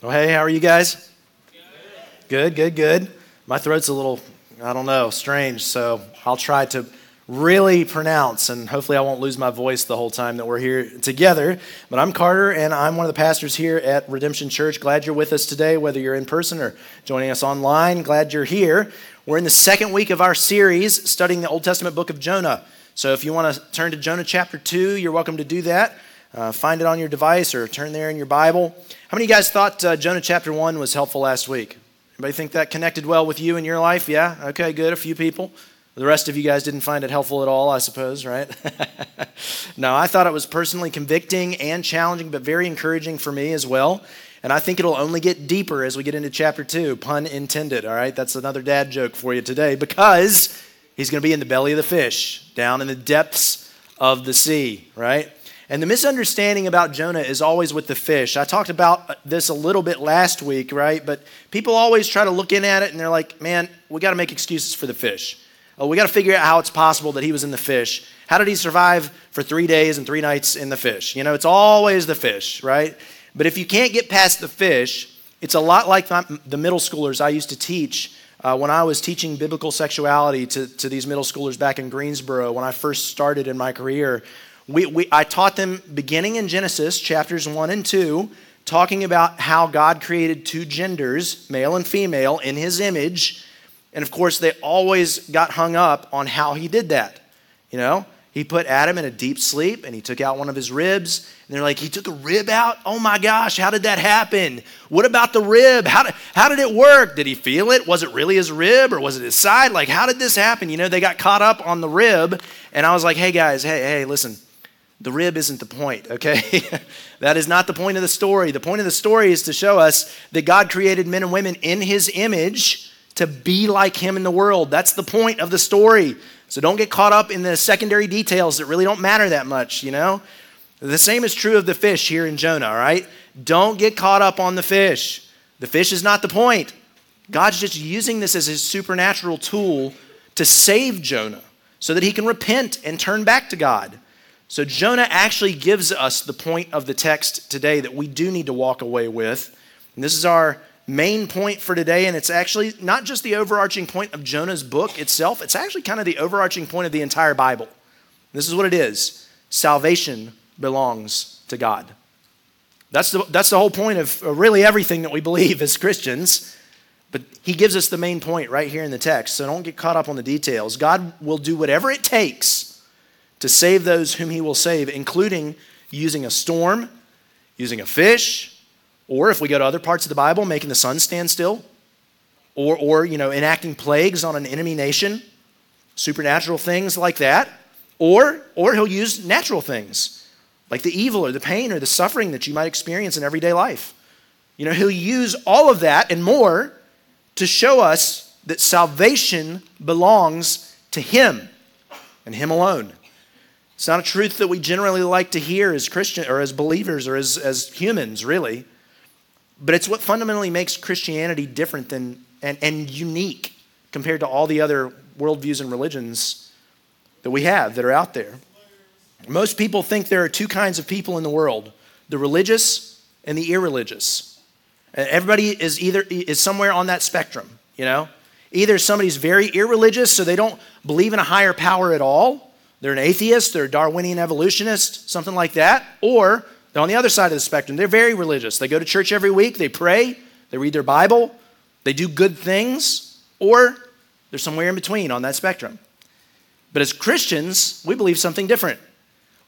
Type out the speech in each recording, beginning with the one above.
Oh, hey, how are you guys? Good, good, good. My throat's a little, I don't know, strange, so I'll try to really pronounce, and hopefully I won't lose my voice the whole time that we're here together. But I'm Carter, and I'm one of the pastors here at Redemption Church. Glad you're with us today, whether you're in person or joining us online. Glad you're here. We're in the second week of our series studying the Old Testament book of Jonah. So if you want to turn to Jonah chapter 2, you're welcome to do that. Uh, find it on your device or turn there in your Bible. How many of you guys thought uh, Jonah chapter 1 was helpful last week? Anybody think that connected well with you in your life? Yeah? Okay, good. A few people. The rest of you guys didn't find it helpful at all, I suppose, right? no, I thought it was personally convicting and challenging, but very encouraging for me as well. And I think it'll only get deeper as we get into chapter 2, pun intended, all right? That's another dad joke for you today because he's going to be in the belly of the fish, down in the depths of the sea, right? And the misunderstanding about Jonah is always with the fish. I talked about this a little bit last week, right? But people always try to look in at it and they're like, man, we got to make excuses for the fish. Oh, we got to figure out how it's possible that he was in the fish. How did he survive for three days and three nights in the fish? You know, it's always the fish, right? But if you can't get past the fish, it's a lot like the middle schoolers I used to teach uh, when I was teaching biblical sexuality to, to these middle schoolers back in Greensboro when I first started in my career we, we, I taught them beginning in Genesis chapters 1 and 2, talking about how God created two genders, male and female, in his image. And of course, they always got hung up on how he did that. You know, he put Adam in a deep sleep and he took out one of his ribs. And they're like, he took a rib out? Oh my gosh, how did that happen? What about the rib? How did, how did it work? Did he feel it? Was it really his rib or was it his side? Like, how did this happen? You know, they got caught up on the rib. And I was like, hey guys, hey, hey, listen the rib isn't the point, okay? that is not the point of the story. The point of the story is to show us that God created men and women in his image to be like him in the world. That's the point of the story. So don't get caught up in the secondary details that really don't matter that much, you know? The same is true of the fish here in Jonah, all right? Don't get caught up on the fish. The fish is not the point. God's just using this as his supernatural tool to save Jonah so that he can repent and turn back to God. So Jonah actually gives us the point of the text today that we do need to walk away with. And this is our main point for today, and it's actually not just the overarching point of Jonah's book itself, it's actually kind of the overarching point of the entire Bible. This is what it is salvation belongs to God. That's the, that's the whole point of really everything that we believe as Christians. But he gives us the main point right here in the text, so don't get caught up on the details. God will do whatever it takes to save those whom he will save, including using a storm, using a fish, or if we go to other parts of the Bible, making the sun stand still, or, or you know, enacting plagues on an enemy nation, supernatural things like that, or, or he'll use natural things like the evil or the pain or the suffering that you might experience in everyday life. You know, he'll use all of that and more to show us that salvation belongs to him and him alone. It's not a truth that we generally like to hear as Christian or as believers or as, as humans, really. But it's what fundamentally makes Christianity different than and, and unique compared to all the other worldviews and religions that we have that are out there. Most people think there are two kinds of people in the world the religious and the irreligious. Everybody is either is somewhere on that spectrum, you know? Either somebody's very irreligious, so they don't believe in a higher power at all, they're an atheist, they're a Darwinian evolutionist, something like that. Or they're on the other side of the spectrum. They're very religious. They go to church every week, they pray, they read their Bible, they do good things, or they're somewhere in between on that spectrum. But as Christians, we believe something different.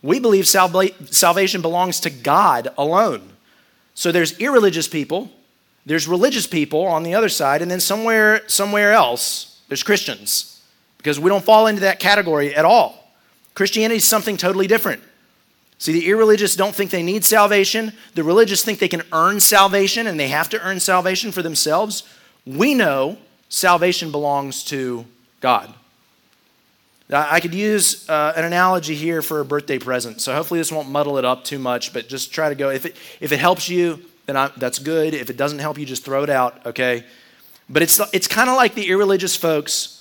We believe salvation belongs to God alone. So there's irreligious people, there's religious people on the other side, and then somewhere somewhere else, there's Christians. Because we don't fall into that category at all. Christianity is something totally different. See, the irreligious don't think they need salvation. The religious think they can earn salvation and they have to earn salvation for themselves. We know salvation belongs to God. I could use uh, an analogy here for a birthday present, so hopefully this won't muddle it up too much, but just try to go. If it, if it helps you, then I, that's good. If it doesn't help you, just throw it out, okay? But it's, it's kind of like the irreligious folks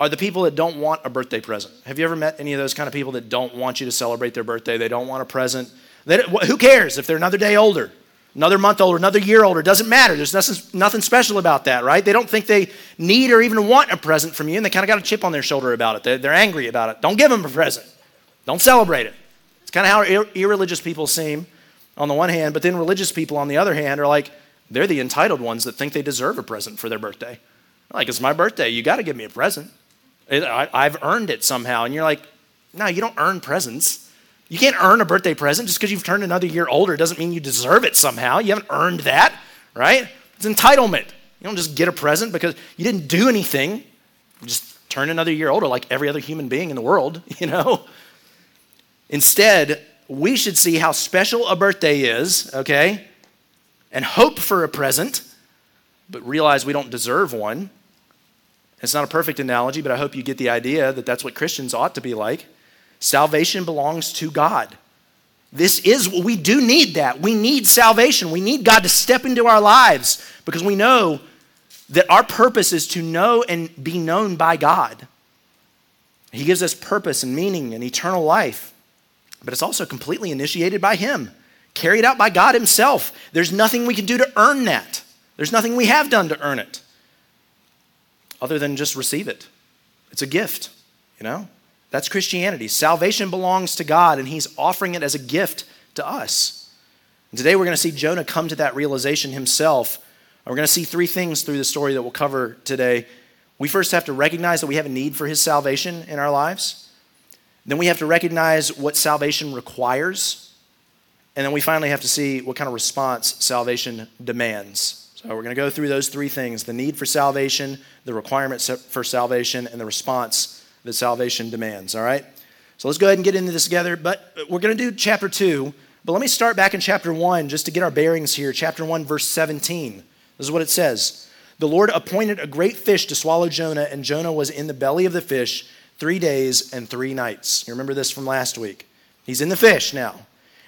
are the people that don't want a birthday present. Have you ever met any of those kind of people that don't want you to celebrate their birthday? They don't want a present. Who cares if they're another day older? another month older, another year older, doesn't matter. There's nothing, nothing special about that, right? They don't think they need or even want a present from you, and they kind of got a chip on their shoulder about it. They're, they're angry about it. Don't give them a present, don't celebrate it. It's kind of how ir- irreligious people seem on the one hand, but then religious people on the other hand are like, they're the entitled ones that think they deserve a present for their birthday. Like, it's my birthday. You got to give me a present. I, I've earned it somehow. And you're like, no, you don't earn presents. You can't earn a birthday present just because you've turned another year older. Doesn't mean you deserve it somehow. You haven't earned that, right? It's entitlement. You don't just get a present because you didn't do anything. You just turn another year older like every other human being in the world, you know? Instead, we should see how special a birthday is, okay? And hope for a present, but realize we don't deserve one. It's not a perfect analogy, but I hope you get the idea that that's what Christians ought to be like. Salvation belongs to God. This is, what we do need that. We need salvation. We need God to step into our lives because we know that our purpose is to know and be known by God. He gives us purpose and meaning and eternal life, but it's also completely initiated by Him, carried out by God Himself. There's nothing we can do to earn that, there's nothing we have done to earn it other than just receive it. It's a gift, you know? That's Christianity. Salvation belongs to God, and He's offering it as a gift to us. And today we're going to see Jonah come to that realization himself. And We're going to see three things through the story that we'll cover today. We first have to recognize that we have a need for His salvation in our lives. Then we have to recognize what salvation requires. And then we finally have to see what kind of response salvation demands. So we're going to go through those three things the need for salvation, the requirements for salvation, and the response that salvation demands. All right? So let's go ahead and get into this together. But we're going to do chapter 2. But let me start back in chapter 1 just to get our bearings here. Chapter 1, verse 17. This is what it says The Lord appointed a great fish to swallow Jonah, and Jonah was in the belly of the fish three days and three nights. You remember this from last week. He's in the fish now.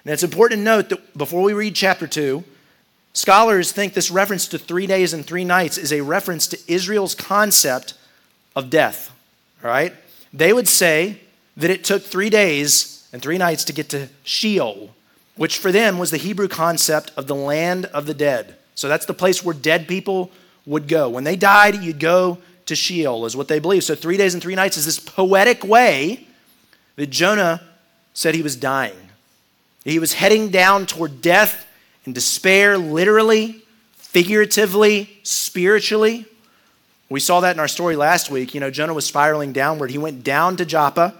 And it's important to note that before we read chapter 2, Scholars think this reference to three days and three nights is a reference to Israel's concept of death. All right? They would say that it took three days and three nights to get to Sheol, which for them was the Hebrew concept of the land of the dead. So that's the place where dead people would go. When they died, you'd go to Sheol, is what they believe. So three days and three nights is this poetic way that Jonah said he was dying. He was heading down toward death and despair, literally, figuratively, spiritually. We saw that in our story last week. You know, Jonah was spiraling downward. He went down to Joppa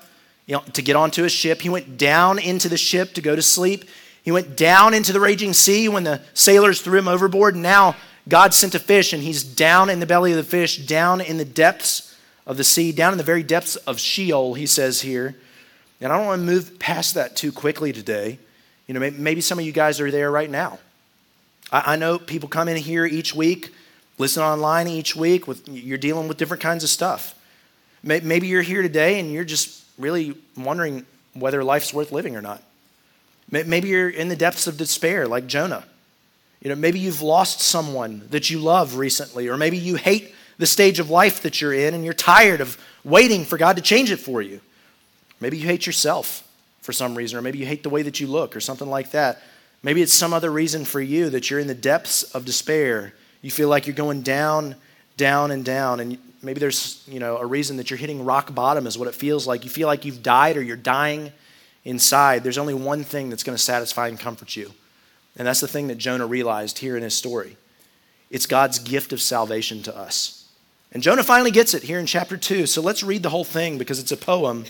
you know, to get onto a ship. He went down into the ship to go to sleep. He went down into the raging sea when the sailors threw him overboard. Now God sent a fish, and he's down in the belly of the fish, down in the depths of the sea, down in the very depths of Sheol, he says here. And I don't want to move past that too quickly today. You know, maybe some of you guys are there right now. I know people come in here each week, listen online each week. With you're dealing with different kinds of stuff. Maybe you're here today and you're just really wondering whether life's worth living or not. Maybe you're in the depths of despair, like Jonah. You know, maybe you've lost someone that you love recently, or maybe you hate the stage of life that you're in and you're tired of waiting for God to change it for you. Maybe you hate yourself for some reason, or maybe you hate the way that you look, or something like that. Maybe it's some other reason for you that you're in the depths of despair. You feel like you're going down, down, and down, and maybe there's you know a reason that you're hitting rock bottom is what it feels like. You feel like you've died or you're dying inside. There's only one thing that's going to satisfy and comfort you, and that's the thing that Jonah realized here in his story. It's God's gift of salvation to us. And Jonah finally gets it here in chapter 2. So let's read the whole thing because it's a poem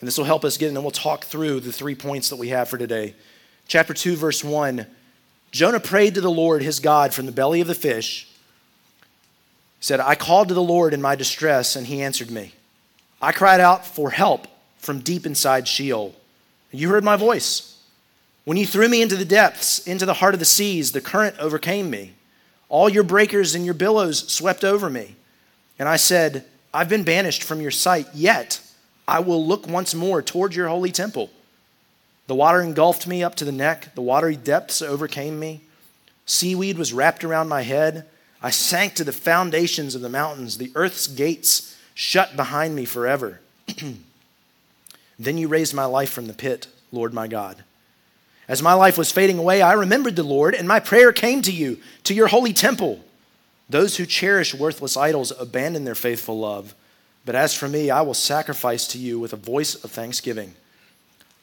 and this will help us get, and then we'll talk through the three points that we have for today. Chapter 2, verse 1 Jonah prayed to the Lord his God from the belly of the fish. He said, I called to the Lord in my distress, and he answered me. I cried out for help from deep inside Sheol. You heard my voice. When you threw me into the depths, into the heart of the seas, the current overcame me. All your breakers and your billows swept over me. And I said, I've been banished from your sight, yet I will look once more toward your holy temple. The water engulfed me up to the neck, the watery depths overcame me. Seaweed was wrapped around my head. I sank to the foundations of the mountains. The earth's gates shut behind me forever. then you raised my life from the pit, Lord my God. As my life was fading away, I remembered the Lord, and my prayer came to you, to your holy temple. Those who cherish worthless idols abandon their faithful love. But as for me, I will sacrifice to you with a voice of thanksgiving.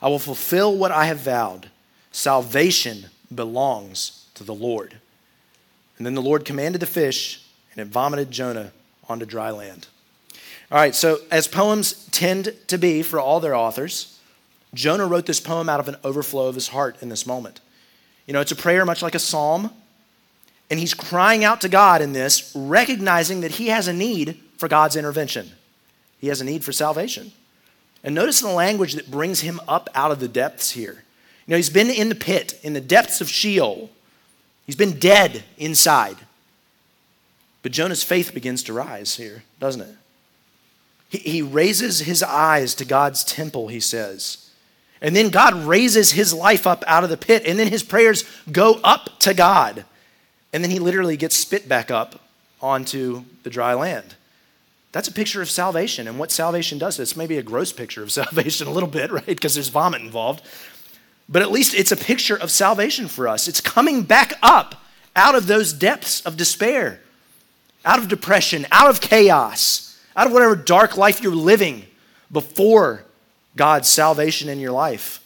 I will fulfill what I have vowed. Salvation belongs to the Lord. And then the Lord commanded the fish, and it vomited Jonah onto dry land. All right, so as poems tend to be for all their authors, Jonah wrote this poem out of an overflow of his heart in this moment. You know, it's a prayer much like a psalm, and he's crying out to God in this, recognizing that he has a need for God's intervention. He has a need for salvation. And notice the language that brings him up out of the depths here. You know, he's been in the pit, in the depths of Sheol. He's been dead inside. But Jonah's faith begins to rise here, doesn't it? He, he raises his eyes to God's temple, he says. And then God raises his life up out of the pit, and then his prayers go up to God. And then he literally gets spit back up onto the dry land. That's a picture of salvation and what salvation does. It's maybe a gross picture of salvation, a little bit, right? Because there's vomit involved. But at least it's a picture of salvation for us. It's coming back up out of those depths of despair, out of depression, out of chaos, out of whatever dark life you're living before God's salvation in your life.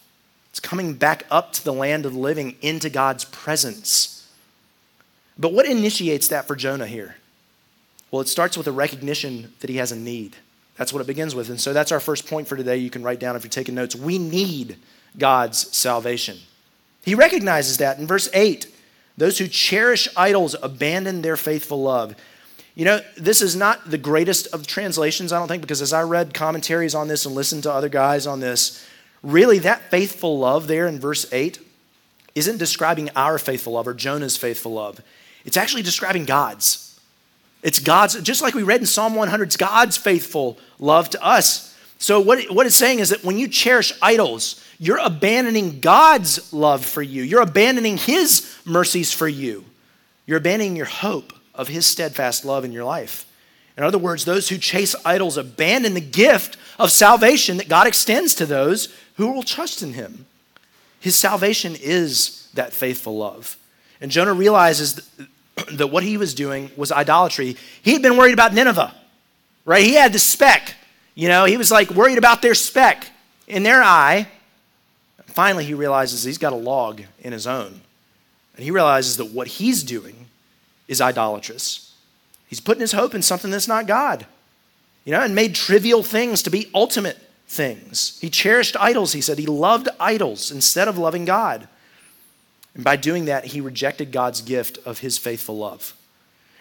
It's coming back up to the land of the living into God's presence. But what initiates that for Jonah here? Well, it starts with a recognition that he has a need. That's what it begins with. And so that's our first point for today. You can write down if you're taking notes. We need God's salvation. He recognizes that in verse 8 those who cherish idols abandon their faithful love. You know, this is not the greatest of translations, I don't think, because as I read commentaries on this and listened to other guys on this, really that faithful love there in verse 8 isn't describing our faithful love or Jonah's faithful love. It's actually describing God's. It's God's, just like we read in Psalm 100, it's God's faithful love to us. So, what, what it's saying is that when you cherish idols, you're abandoning God's love for you. You're abandoning His mercies for you. You're abandoning your hope of His steadfast love in your life. In other words, those who chase idols abandon the gift of salvation that God extends to those who will trust in Him. His salvation is that faithful love. And Jonah realizes that what he was doing was idolatry. He had been worried about Nineveh, right? He had the speck. You know, he was like worried about their speck in their eye finally, he realizes he's got a log in his own. And he realizes that what he's doing is idolatrous. He's putting his hope in something that's not God, you know, and made trivial things to be ultimate things. He cherished idols, he said. He loved idols instead of loving God. And by doing that, he rejected God's gift of his faithful love.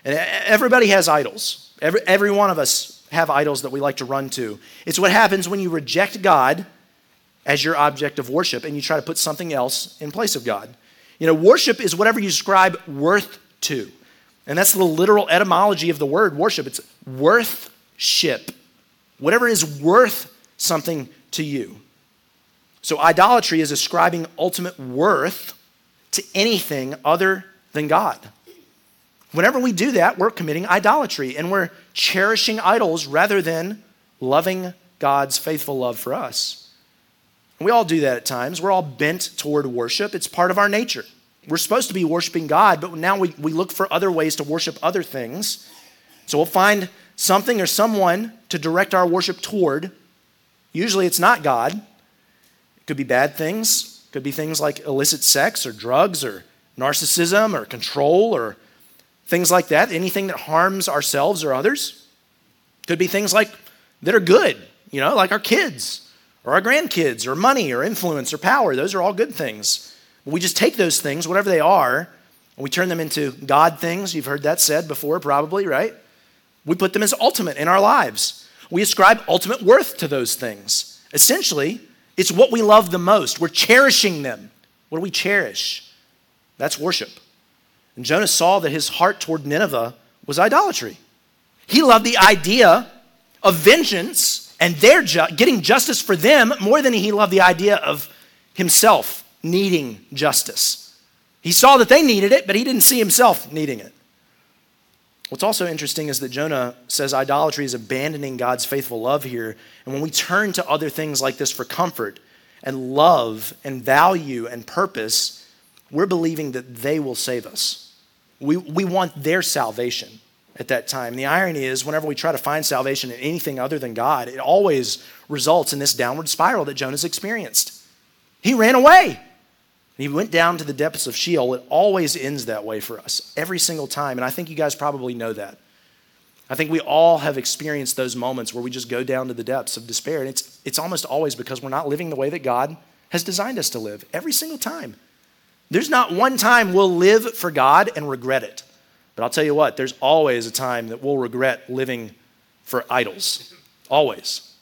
And everybody has idols. Every, every one of us have idols that we like to run to. It's what happens when you reject God as your object of worship and you try to put something else in place of God. You know, worship is whatever you ascribe worth to. And that's the literal etymology of the word worship. It's worthship. Whatever is worth something to you. So idolatry is ascribing ultimate worth to anything other than God. Whenever we do that, we're committing idolatry and we're cherishing idols rather than loving God's faithful love for us. We all do that at times. We're all bent toward worship, it's part of our nature. We're supposed to be worshiping God, but now we, we look for other ways to worship other things. So we'll find something or someone to direct our worship toward. Usually it's not God. It could be bad things. Could be things like illicit sex or drugs or narcissism or control or things like that. Anything that harms ourselves or others. Could be things like that are good, you know, like our kids or our grandkids or money or influence or power. Those are all good things. We just take those things, whatever they are, and we turn them into God things. You've heard that said before, probably, right? We put them as ultimate in our lives. We ascribe ultimate worth to those things. Essentially, it's what we love the most. We're cherishing them. What do we cherish? That's worship. And Jonah saw that his heart toward Nineveh was idolatry. He loved the idea of vengeance and they're ju- getting justice for them more than he loved the idea of himself needing justice. He saw that they needed it, but he didn't see himself needing it. What's also interesting is that Jonah says idolatry is abandoning God's faithful love here. And when we turn to other things like this for comfort, and love and value and purpose, we're believing that they will save us. We, we want their salvation at that time. The irony is, whenever we try to find salvation in anything other than God, it always results in this downward spiral that Jonah's experienced. He ran away. He went down to the depths of Sheol. It always ends that way for us, every single time. And I think you guys probably know that. I think we all have experienced those moments where we just go down to the depths of despair. And it's, it's almost always because we're not living the way that God has designed us to live, every single time. There's not one time we'll live for God and regret it. But I'll tell you what, there's always a time that we'll regret living for idols. Always.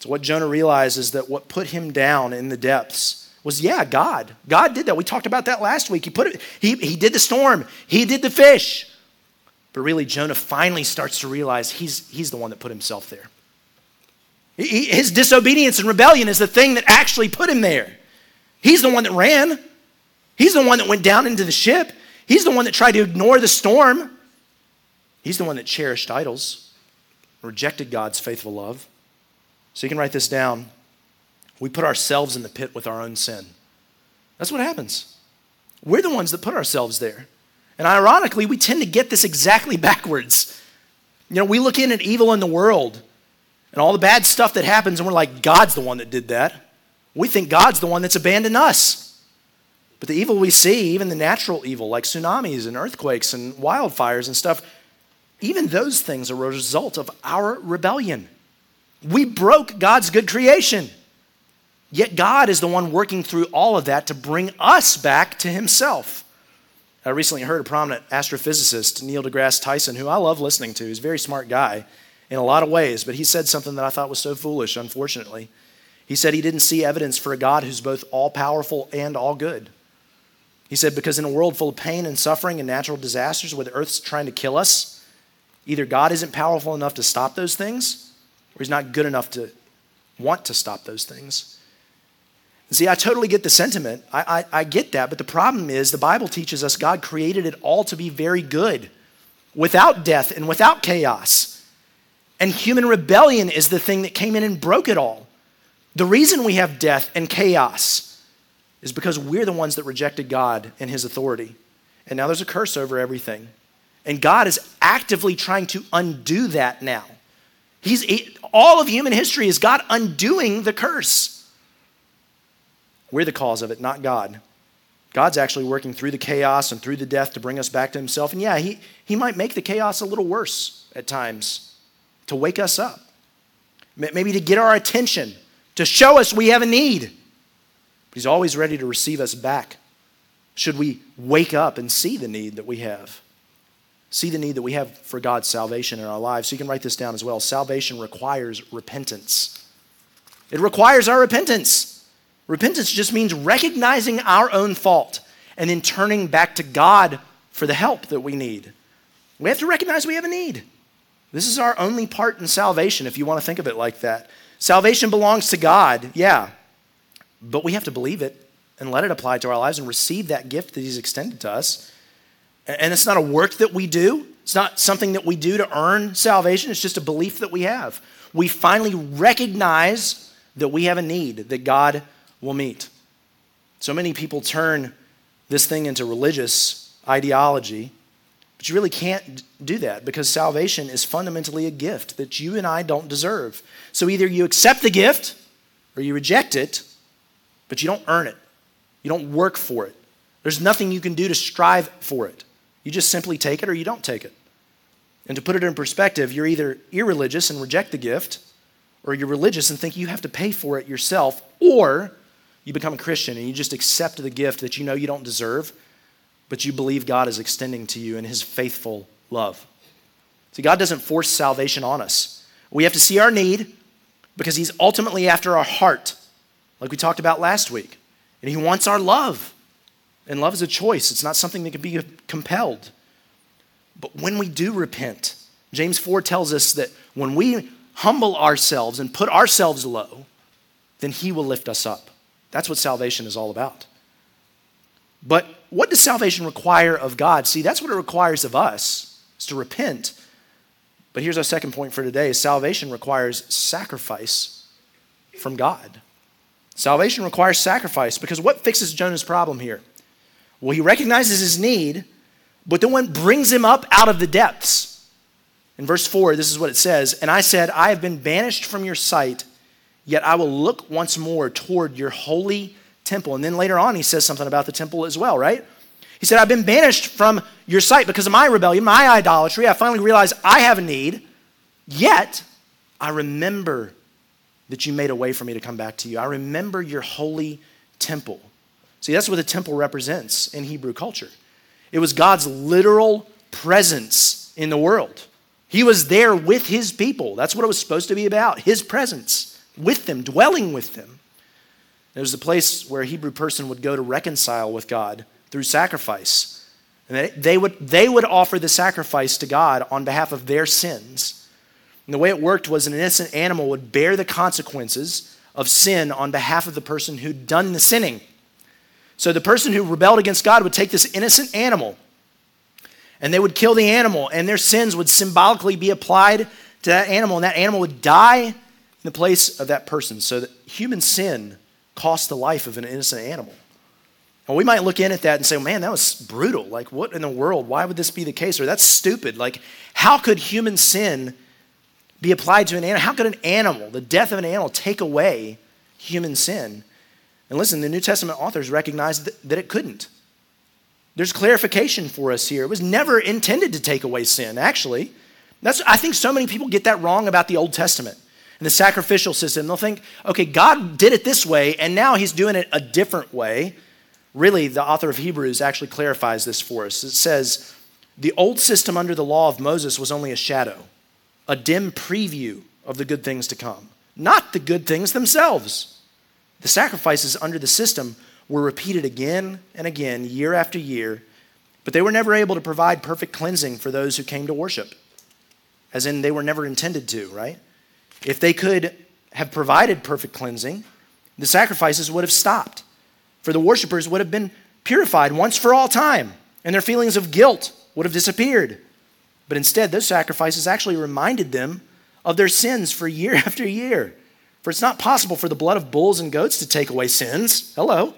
So, what Jonah realized is that what put him down in the depths was, yeah, God. God did that. We talked about that last week. He, put it, he, he did the storm, He did the fish. But really, Jonah finally starts to realize he's, he's the one that put himself there. He, his disobedience and rebellion is the thing that actually put him there. He's the one that ran. He's the one that went down into the ship. He's the one that tried to ignore the storm. He's the one that cherished idols, rejected God's faithful love. So you can write this down. We put ourselves in the pit with our own sin. That's what happens. We're the ones that put ourselves there. And ironically, we tend to get this exactly backwards. You know, we look in at evil in the world and all the bad stuff that happens, and we're like, God's the one that did that. We think God's the one that's abandoned us. But the evil we see, even the natural evil, like tsunamis and earthquakes and wildfires and stuff, even those things are a result of our rebellion. We broke God's good creation. Yet God is the one working through all of that to bring us back to Himself. I recently heard a prominent astrophysicist, Neil deGrasse Tyson, who I love listening to. He's a very smart guy in a lot of ways, but he said something that I thought was so foolish, unfortunately. He said he didn't see evidence for a God who's both all powerful and all good. He said, because in a world full of pain and suffering and natural disasters where the earth's trying to kill us, either God isn't powerful enough to stop those things, or he's not good enough to want to stop those things. See, I totally get the sentiment. I, I, I, get that. But the problem is, the Bible teaches us God created it all to be very good, without death and without chaos. And human rebellion is the thing that came in and broke it all. The reason we have death and chaos is because we're the ones that rejected God and his authority. And now there's a curse over everything. And God is actively trying to undo that now. He's all of human history is God undoing the curse. We're the cause of it, not God. God's actually working through the chaos and through the death to bring us back to himself. And yeah, he, he might make the chaos a little worse at times to wake us up. Maybe to get our attention, to show us we have a need. But He's always ready to receive us back. Should we wake up and see the need that we have? See the need that we have for God's salvation in our lives. So you can write this down as well. Salvation requires repentance. It requires our repentance. Repentance just means recognizing our own fault and then turning back to God for the help that we need. We have to recognize we have a need. This is our only part in salvation, if you want to think of it like that. Salvation belongs to God, yeah, but we have to believe it and let it apply to our lives and receive that gift that He's extended to us. And it's not a work that we do, it's not something that we do to earn salvation, it's just a belief that we have. We finally recognize that we have a need that God will meet. So many people turn this thing into religious ideology, but you really can't do that because salvation is fundamentally a gift that you and I don't deserve. So either you accept the gift or you reject it but you don't earn it. You don't work for it. There's nothing you can do to strive for it. You just simply take it or you don't take it. And to put it in perspective, you're either irreligious and reject the gift, or you're religious and think you have to pay for it yourself, or you become a Christian and you just accept the gift that you know you don't deserve, but you believe God is extending to you in his faithful love. See, God doesn't force salvation on us. We have to see our need because he's ultimately after our heart like we talked about last week. And He wants our love. And love is a choice, it's not something that can be compelled. But when we do repent, James 4 tells us that when we humble ourselves and put ourselves low, then He will lift us up. That's what salvation is all about. But what does salvation require of God? See, that's what it requires of us, is to repent. But here's our second point for today salvation requires sacrifice from God. Salvation requires sacrifice because what fixes Jonah's problem here? Well, he recognizes his need, but then one brings him up out of the depths? In verse 4, this is what it says And I said, I have been banished from your sight, yet I will look once more toward your holy temple. And then later on, he says something about the temple as well, right? He said, I've been banished from your sight because of my rebellion, my idolatry. I finally realized I have a need, yet I remember that you made a way for me to come back to you. I remember your holy temple. See, that's what the temple represents in Hebrew culture. It was God's literal presence in the world. He was there with his people. That's what it was supposed to be about his presence with them, dwelling with them. It was place where a Hebrew person would go to reconcile with God through sacrifice. And they would, they would offer the sacrifice to God on behalf of their sins. And the way it worked was an innocent animal would bear the consequences of sin on behalf of the person who'd done the sinning. So the person who rebelled against God would take this innocent animal and they would kill the animal, and their sins would symbolically be applied to that animal, and that animal would die in the place of that person. So that human sin cost the life of an innocent animal. And we might look in at that and say, man, that was brutal. Like, what in the world? Why would this be the case? Or that's stupid. Like, how could human sin be applied to an animal? How could an animal, the death of an animal, take away human sin? And listen, the New Testament authors recognized that, that it couldn't. There's clarification for us here. It was never intended to take away sin, actually. That's, I think so many people get that wrong about the Old Testament the sacrificial system. They'll think, okay, God did it this way, and now he's doing it a different way. Really, the author of Hebrews actually clarifies this for us. It says, the old system under the law of Moses was only a shadow, a dim preview of the good things to come, not the good things themselves. The sacrifices under the system were repeated again and again, year after year, but they were never able to provide perfect cleansing for those who came to worship, as in they were never intended to, right? If they could have provided perfect cleansing, the sacrifices would have stopped, for the worshipers would have been purified once for all time, and their feelings of guilt would have disappeared. But instead, those sacrifices actually reminded them of their sins for year after year. For it's not possible for the blood of bulls and goats to take away sins. Hello.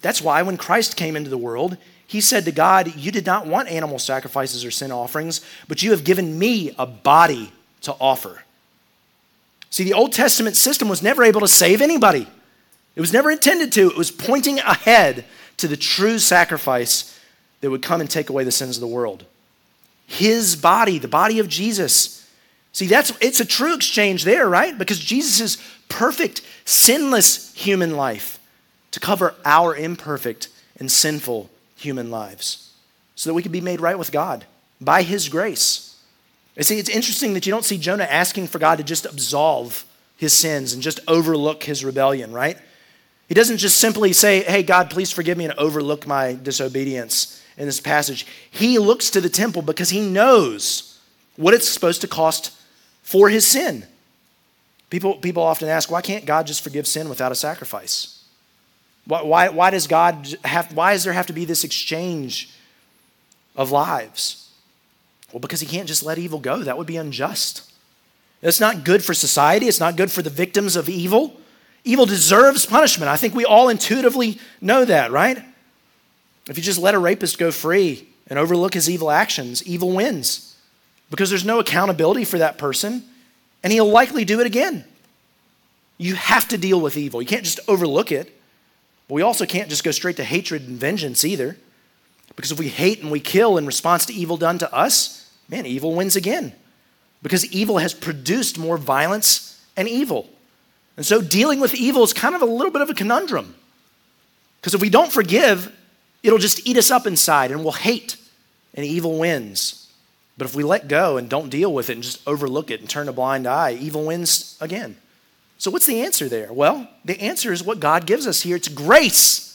That's why when Christ came into the world, he said to God, You did not want animal sacrifices or sin offerings, but you have given me a body to offer. See, the Old Testament system was never able to save anybody, it was never intended to. It was pointing ahead to the true sacrifice that would come and take away the sins of the world. His body, the body of Jesus. See, that's it's a true exchange there, right? Because Jesus' perfect, sinless human life to cover our imperfect and sinful human lives so that we can be made right with God by His grace. See, it's interesting that you don't see Jonah asking for God to just absolve his sins and just overlook his rebellion, right? He doesn't just simply say, Hey, God, please forgive me and overlook my disobedience in this passage. He looks to the temple because he knows what it's supposed to cost for his sin. People, people often ask, Why can't God just forgive sin without a sacrifice? Why, why, why does God have, why does there have to be this exchange of lives? Well, because he can't just let evil go. That would be unjust. It's not good for society. It's not good for the victims of evil. Evil deserves punishment. I think we all intuitively know that, right? If you just let a rapist go free and overlook his evil actions, evil wins because there's no accountability for that person and he'll likely do it again. You have to deal with evil. You can't just overlook it. But we also can't just go straight to hatred and vengeance either. Because if we hate and we kill in response to evil done to us, man, evil wins again. Because evil has produced more violence and evil. And so dealing with evil is kind of a little bit of a conundrum. Because if we don't forgive, it'll just eat us up inside and we'll hate and evil wins. But if we let go and don't deal with it and just overlook it and turn a blind eye, evil wins again. So, what's the answer there? Well, the answer is what God gives us here it's grace.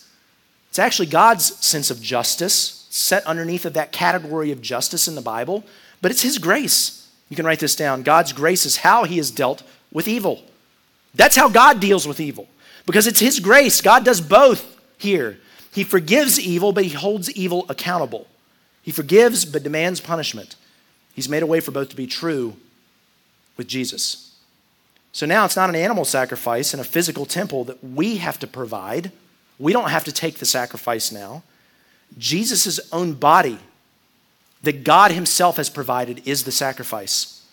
It's actually God's sense of justice, set underneath of that category of justice in the Bible, but it's His grace. You can write this down. God's grace is how He has dealt with evil. That's how God deals with evil, because it's His grace. God does both here. He forgives evil, but He holds evil accountable. He forgives, but demands punishment. He's made a way for both to be true with Jesus. So now it's not an animal sacrifice and a physical temple that we have to provide. We don't have to take the sacrifice now. Jesus' own body that God Himself has provided is the sacrifice.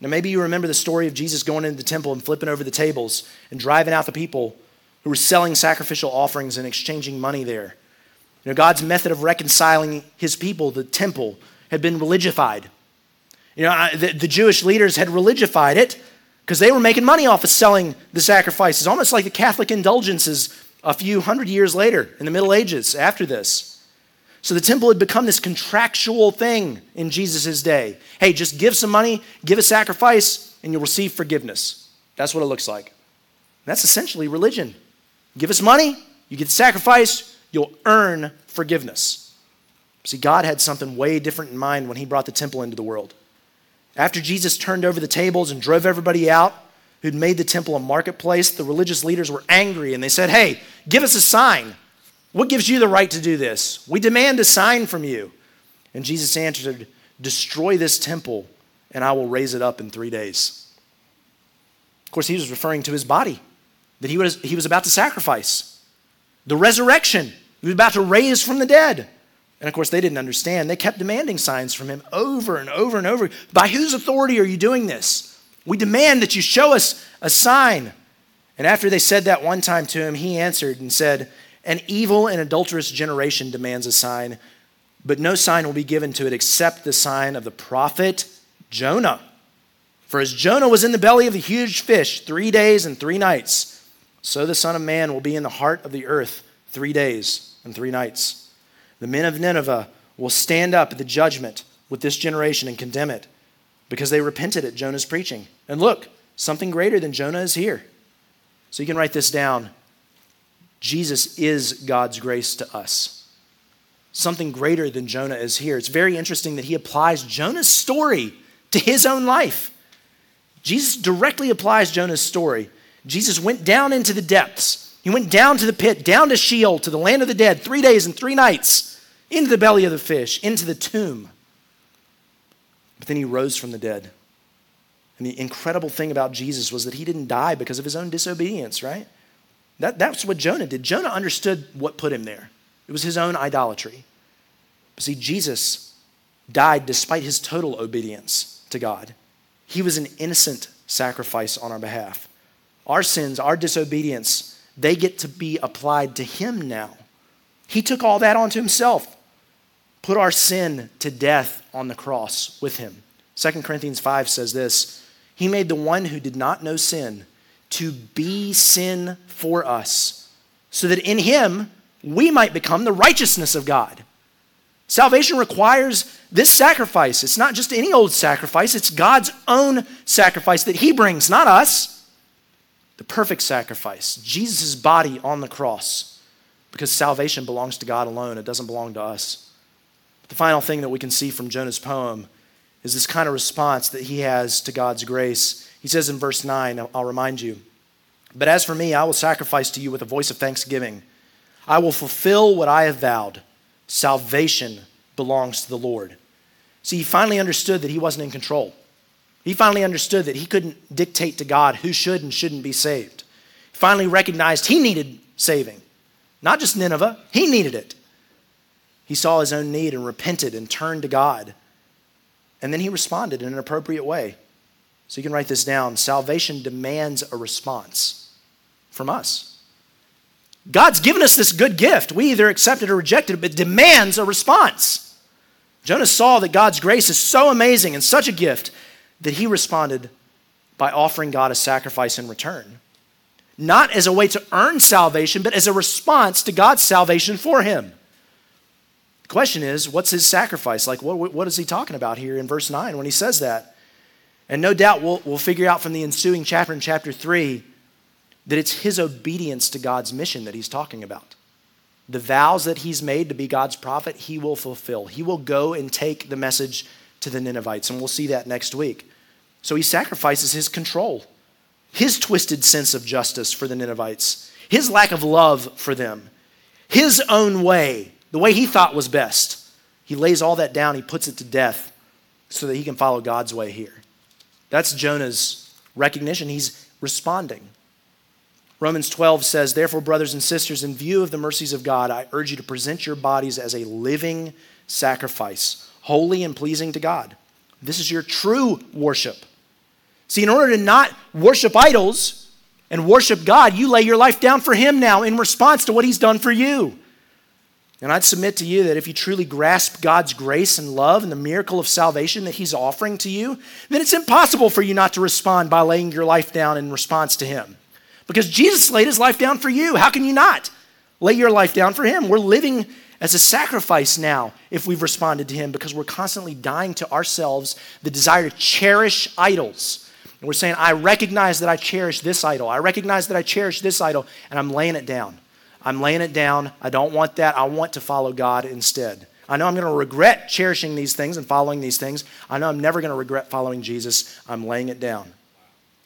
Now, maybe you remember the story of Jesus going into the temple and flipping over the tables and driving out the people who were selling sacrificial offerings and exchanging money there. You know, God's method of reconciling His people, the temple, had been religified. You know, the, the Jewish leaders had religified it because they were making money off of selling the sacrifices, almost like the Catholic indulgences a few hundred years later in the Middle Ages after this. So the temple had become this contractual thing in Jesus' day. Hey, just give some money, give a sacrifice, and you'll receive forgiveness. That's what it looks like. That's essentially religion. Give us money, you get the sacrifice, you'll earn forgiveness. See, God had something way different in mind when He brought the temple into the world. After Jesus turned over the tables and drove everybody out who'd made the temple a marketplace, the religious leaders were angry and they said, Hey, give us a sign. What gives you the right to do this? We demand a sign from you. And Jesus answered, Destroy this temple, and I will raise it up in three days. Of course, he was referring to his body that he was, he was about to sacrifice, the resurrection. He was about to raise from the dead. And of course, they didn't understand. They kept demanding signs from him over and over and over. By whose authority are you doing this? We demand that you show us a sign. And after they said that one time to him, he answered and said, an evil and adulterous generation demands a sign, but no sign will be given to it except the sign of the prophet Jonah. For as Jonah was in the belly of the huge fish three days and three nights, so the Son of Man will be in the heart of the earth three days and three nights. The men of Nineveh will stand up at the judgment with this generation and condemn it because they repented at Jonah's preaching. And look, something greater than Jonah is here. So you can write this down Jesus is God's grace to us. Something greater than Jonah is here. It's very interesting that he applies Jonah's story to his own life. Jesus directly applies Jonah's story. Jesus went down into the depths. He went down to the pit, down to Sheol, to the land of the dead, three days and three nights, into the belly of the fish, into the tomb. But then he rose from the dead. And the incredible thing about Jesus was that he didn't die because of his own disobedience, right? That, that's what Jonah did. Jonah understood what put him there, it was his own idolatry. But see, Jesus died despite his total obedience to God. He was an innocent sacrifice on our behalf. Our sins, our disobedience, they get to be applied to him now. He took all that onto himself, put our sin to death on the cross with him. 2 Corinthians 5 says this He made the one who did not know sin to be sin for us, so that in him we might become the righteousness of God. Salvation requires this sacrifice. It's not just any old sacrifice, it's God's own sacrifice that he brings, not us. The perfect sacrifice, Jesus' body on the cross, because salvation belongs to God alone, it doesn't belong to us. The final thing that we can see from Jonah's poem is this kind of response that he has to God's grace. He says in verse 9, I'll remind you, but as for me, I will sacrifice to you with a voice of thanksgiving. I will fulfill what I have vowed. Salvation belongs to the Lord. See, he finally understood that he wasn't in control. He finally understood that he couldn't dictate to God who should and shouldn't be saved. He finally recognized he needed saving. Not just Nineveh, he needed it. He saw his own need and repented and turned to God. And then he responded in an appropriate way. So you can write this down. Salvation demands a response from us. God's given us this good gift. We either accept it or reject it, but it demands a response. Jonah saw that God's grace is so amazing and such a gift that he responded by offering God a sacrifice in return. Not as a way to earn salvation, but as a response to God's salvation for him. The question is, what's his sacrifice? Like, what, what is he talking about here in verse 9 when he says that? And no doubt we'll, we'll figure out from the ensuing chapter in chapter 3 that it's his obedience to God's mission that he's talking about. The vows that he's made to be God's prophet, he will fulfill. He will go and take the message to the Ninevites, and we'll see that next week. So he sacrifices his control, his twisted sense of justice for the Ninevites, his lack of love for them, his own way, the way he thought was best. He lays all that down, he puts it to death so that he can follow God's way here. That's Jonah's recognition. He's responding. Romans 12 says, Therefore, brothers and sisters, in view of the mercies of God, I urge you to present your bodies as a living sacrifice, holy and pleasing to God. This is your true worship. See, in order to not worship idols and worship God, you lay your life down for Him now in response to what He's done for you. And I'd submit to you that if you truly grasp God's grace and love and the miracle of salvation that He's offering to you, then it's impossible for you not to respond by laying your life down in response to Him. Because Jesus laid His life down for you. How can you not lay your life down for Him? We're living as a sacrifice now if we've responded to Him because we're constantly dying to ourselves the desire to cherish idols. And we're saying, I recognize that I cherish this idol. I recognize that I cherish this idol, and I'm laying it down. I'm laying it down. I don't want that. I want to follow God instead. I know I'm going to regret cherishing these things and following these things. I know I'm never going to regret following Jesus. I'm laying it down.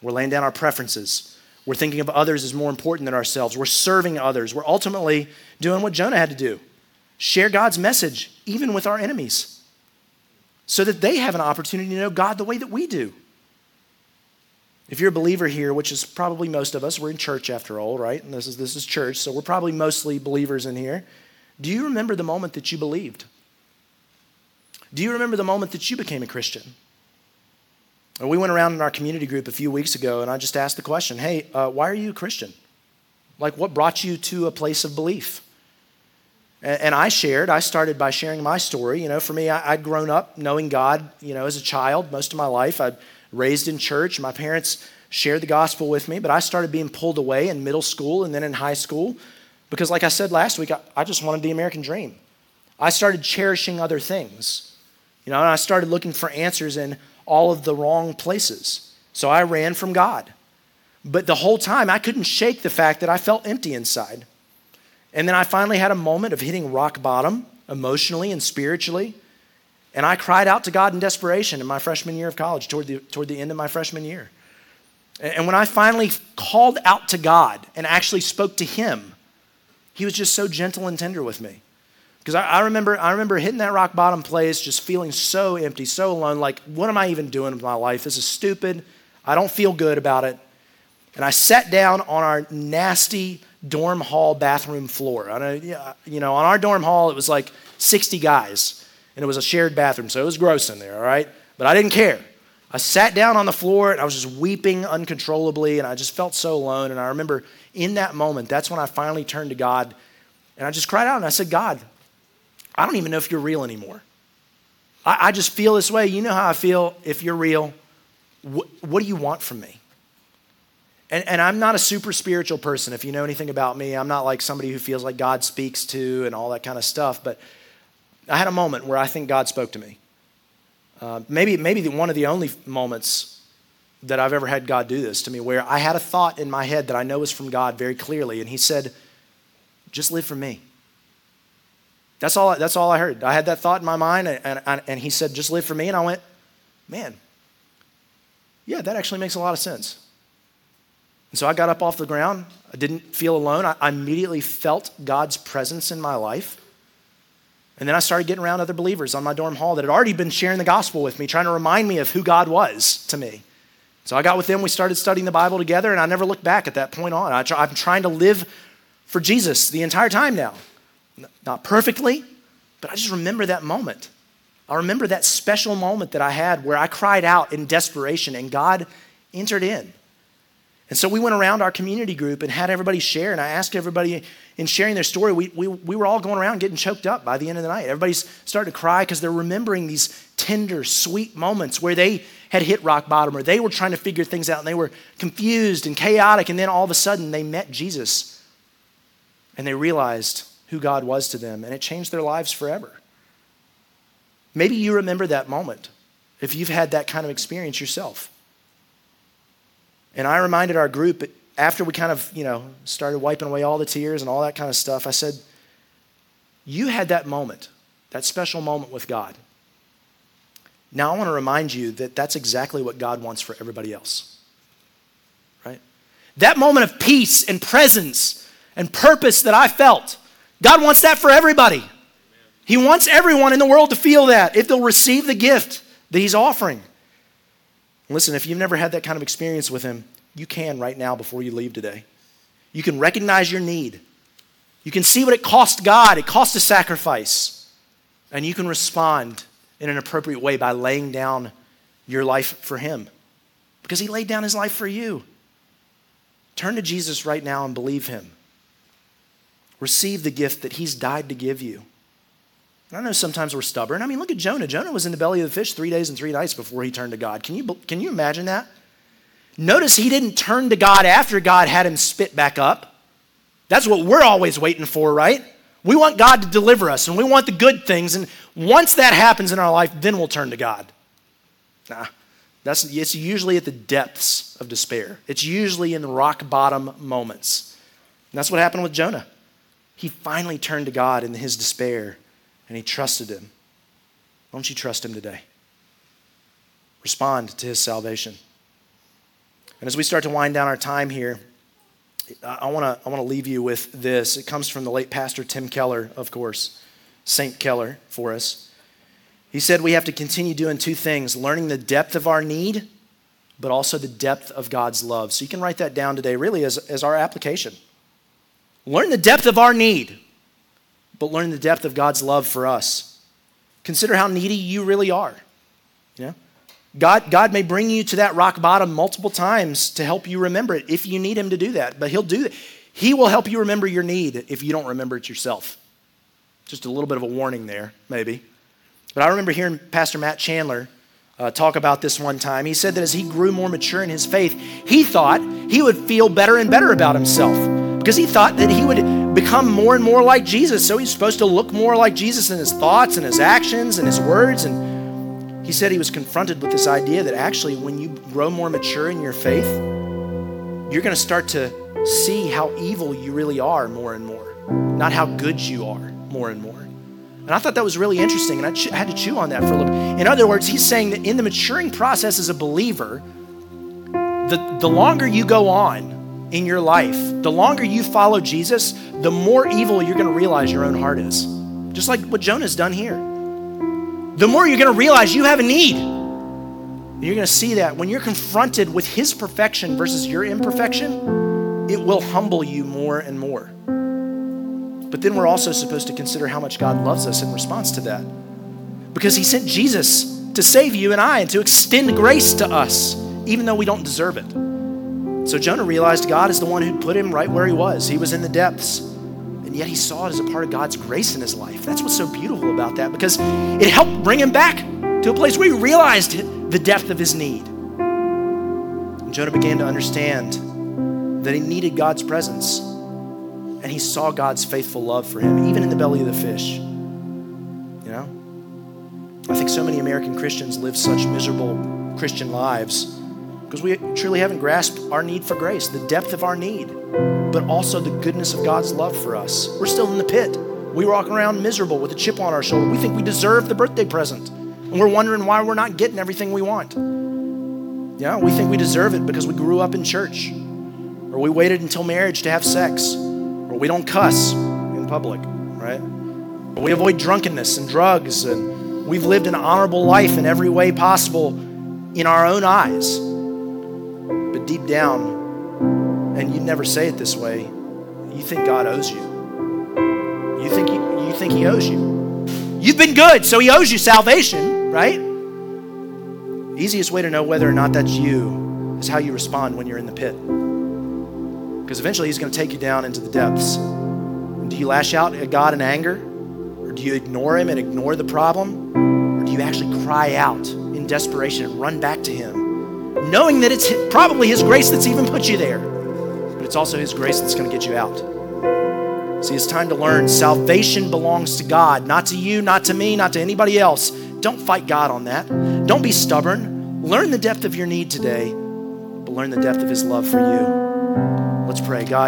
We're laying down our preferences. We're thinking of others as more important than ourselves. We're serving others. We're ultimately doing what Jonah had to do share God's message, even with our enemies, so that they have an opportunity to know God the way that we do. If you're a believer here, which is probably most of us, we're in church after all, right? And this is, this is church, so we're probably mostly believers in here. Do you remember the moment that you believed? Do you remember the moment that you became a Christian? We went around in our community group a few weeks ago, and I just asked the question hey, uh, why are you a Christian? Like, what brought you to a place of belief? And, and I shared, I started by sharing my story. You know, for me, I, I'd grown up knowing God, you know, as a child most of my life. I'd raised in church. My parents shared the gospel with me, but I started being pulled away in middle school and then in high school because, like I said last week, I, I just wanted the American dream. I started cherishing other things, you know, and I started looking for answers in all of the wrong places. So I ran from God. But the whole time, I couldn't shake the fact that I felt empty inside. And then I finally had a moment of hitting rock bottom emotionally and spiritually. And I cried out to God in desperation in my freshman year of college, toward the, toward the end of my freshman year. And when I finally called out to God and actually spoke to Him, He was just so gentle and tender with me. Because I, I, remember, I remember hitting that rock bottom place, just feeling so empty, so alone. Like, what am I even doing with my life? This is stupid. I don't feel good about it. And I sat down on our nasty dorm hall bathroom floor. On a, you know, on our dorm hall, it was like 60 guys and it was a shared bathroom, so it was gross in there, all right? But I didn't care. I sat down on the floor and I was just weeping uncontrollably, and I just felt so alone. And I remember in that moment, that's when I finally turned to God and I just cried out and I said, God, I don't even know if you're real anymore. I, I just feel this way. You know how I feel if you're real. What, what do you want from me? And, and, I'm not a super spiritual person. If you know anything about me, I'm not like somebody who feels like God speaks to and all that kind of stuff. But I had a moment where I think God spoke to me. Uh, maybe maybe the, one of the only moments that I've ever had God do this to me, where I had a thought in my head that I know is from God very clearly, and He said, "Just live for me." That's all. That's all I heard. I had that thought in my mind, and, and, and He said, "Just live for me," and I went, "Man, yeah, that actually makes a lot of sense." And so I got up off the ground. I didn't feel alone. I, I immediately felt God's presence in my life. And then I started getting around other believers on my dorm hall that had already been sharing the gospel with me, trying to remind me of who God was to me. So I got with them, we started studying the Bible together, and I never looked back at that point on. I am trying to live for Jesus the entire time now. Not perfectly, but I just remember that moment. I remember that special moment that I had where I cried out in desperation and God entered in. And so we went around our community group and had everybody share. And I asked everybody in sharing their story, we, we, we were all going around getting choked up by the end of the night. Everybody's starting to cry because they're remembering these tender, sweet moments where they had hit rock bottom or they were trying to figure things out and they were confused and chaotic. And then all of a sudden they met Jesus and they realized who God was to them and it changed their lives forever. Maybe you remember that moment if you've had that kind of experience yourself. And I reminded our group after we kind of, you know, started wiping away all the tears and all that kind of stuff, I said, You had that moment, that special moment with God. Now I want to remind you that that's exactly what God wants for everybody else. Right? That moment of peace and presence and purpose that I felt, God wants that for everybody. He wants everyone in the world to feel that if they'll receive the gift that He's offering. Listen, if you've never had that kind of experience with Him, you can right now before you leave today. You can recognize your need. You can see what it cost God, it cost a sacrifice. And you can respond in an appropriate way by laying down your life for Him because He laid down His life for you. Turn to Jesus right now and believe Him. Receive the gift that He's died to give you. I know sometimes we're stubborn. I mean, look at Jonah. Jonah was in the belly of the fish three days and three nights before he turned to God. Can you, can you imagine that? Notice he didn't turn to God after God had him spit back up. That's what we're always waiting for, right? We want God to deliver us and we want the good things. And once that happens in our life, then we'll turn to God. Nah, that's, it's usually at the depths of despair, it's usually in the rock bottom moments. And that's what happened with Jonah. He finally turned to God in his despair and he trusted him. Don't you trust him today? Respond to his salvation. And as we start to wind down our time here, I want to I want to leave you with this. It comes from the late pastor Tim Keller, of course, Saint Keller for us. He said we have to continue doing two things: learning the depth of our need, but also the depth of God's love. So you can write that down today, really, as, as our application. Learn the depth of our need, but learn the depth of God's love for us. Consider how needy you really are. You know? God, God may bring you to that rock bottom multiple times to help you remember it if you need Him to do that. But He'll do that. He will help you remember your need if you don't remember it yourself. Just a little bit of a warning there, maybe. But I remember hearing Pastor Matt Chandler uh, talk about this one time. He said that as he grew more mature in his faith, he thought he would feel better and better about himself because he thought that he would become more and more like Jesus. So he's supposed to look more like Jesus in his thoughts and his actions and his words. And he said he was confronted with this idea that actually, when you grow more mature in your faith, you're going to start to see how evil you really are more and more, not how good you are more and more. And I thought that was really interesting, and I, ch- had to chew on that for a little bit. In other words, he's saying that in the maturing process as a believer, the, the longer you go on, in your life, the longer you follow Jesus, the more evil you're going to realize your own heart is. Just like what Jonah's done here. The more you're going to realize you have a need. You're going to see that when you're confronted with his perfection versus your imperfection, it will humble you more and more. But then we're also supposed to consider how much God loves us in response to that. Because he sent Jesus to save you and I and to extend grace to us, even though we don't deserve it. So Jonah realized God is the one who put him right where he was. He was in the depths. And yet he saw it as a part of God's grace in his life. That's what's so beautiful about that because it helped bring him back to a place where he realized the depth of his need. And Jonah began to understand that he needed God's presence. And he saw God's faithful love for him, even in the belly of the fish. You know? I think so many American Christians live such miserable Christian lives because we truly haven't grasped our need for grace, the depth of our need, but also the goodness of God's love for us. We're still in the pit. We walk around miserable with a chip on our shoulder. We think we deserve the birthday present, and we're wondering why we're not getting everything we want. Yeah, we think we deserve it because we grew up in church, or we waited until marriage to have sex, or we don't cuss in public, right? Or we avoid drunkenness and drugs, and we've lived an honorable life in every way possible in our own eyes deep down, and you never say it this way, you think God owes you. You think he, you think He owes you. You've been good, so He owes you salvation, right? Easiest way to know whether or not that's you is how you respond when you're in the pit. Because eventually He's going to take you down into the depths. do you lash out at God in anger? Or do you ignore Him and ignore the problem? Or do you actually cry out in desperation and run back to Him? Knowing that it's probably His grace that's even put you there, but it's also His grace that's going to get you out. See, it's time to learn salvation belongs to God, not to you, not to me, not to anybody else. Don't fight God on that. Don't be stubborn. Learn the depth of your need today, but learn the depth of His love for you. Let's pray. God,